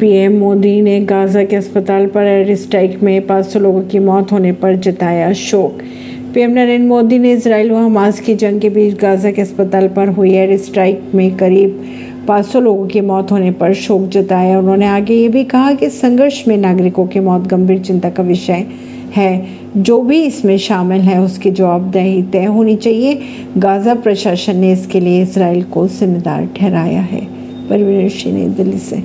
PM Modi ने Gaza के अस्पताल पर एयर स्ट्राइक में 500 लोगों की मौत होने पर जताया शोक। पीएम नरेंद्र मोदी ने इसराइल व हमास की जंग के बीच गाजा के अस्पताल पर हुई एयर स्ट्राइक में करीब 500 लोगों की मौत होने पर शोक जताया। उन्होंने आगे ये भी कहा कि संघर्ष में नागरिकों की मौत गंभीर चिंता का विषय है। जो भी इसमें शामिल है, उसकी जवाबदेही तय होनी चाहिए। गाजा प्रशासन ने इसके लिए इसराइल को जिम्मेदार ठहराया है। परवीन सिंह दिल्ली से।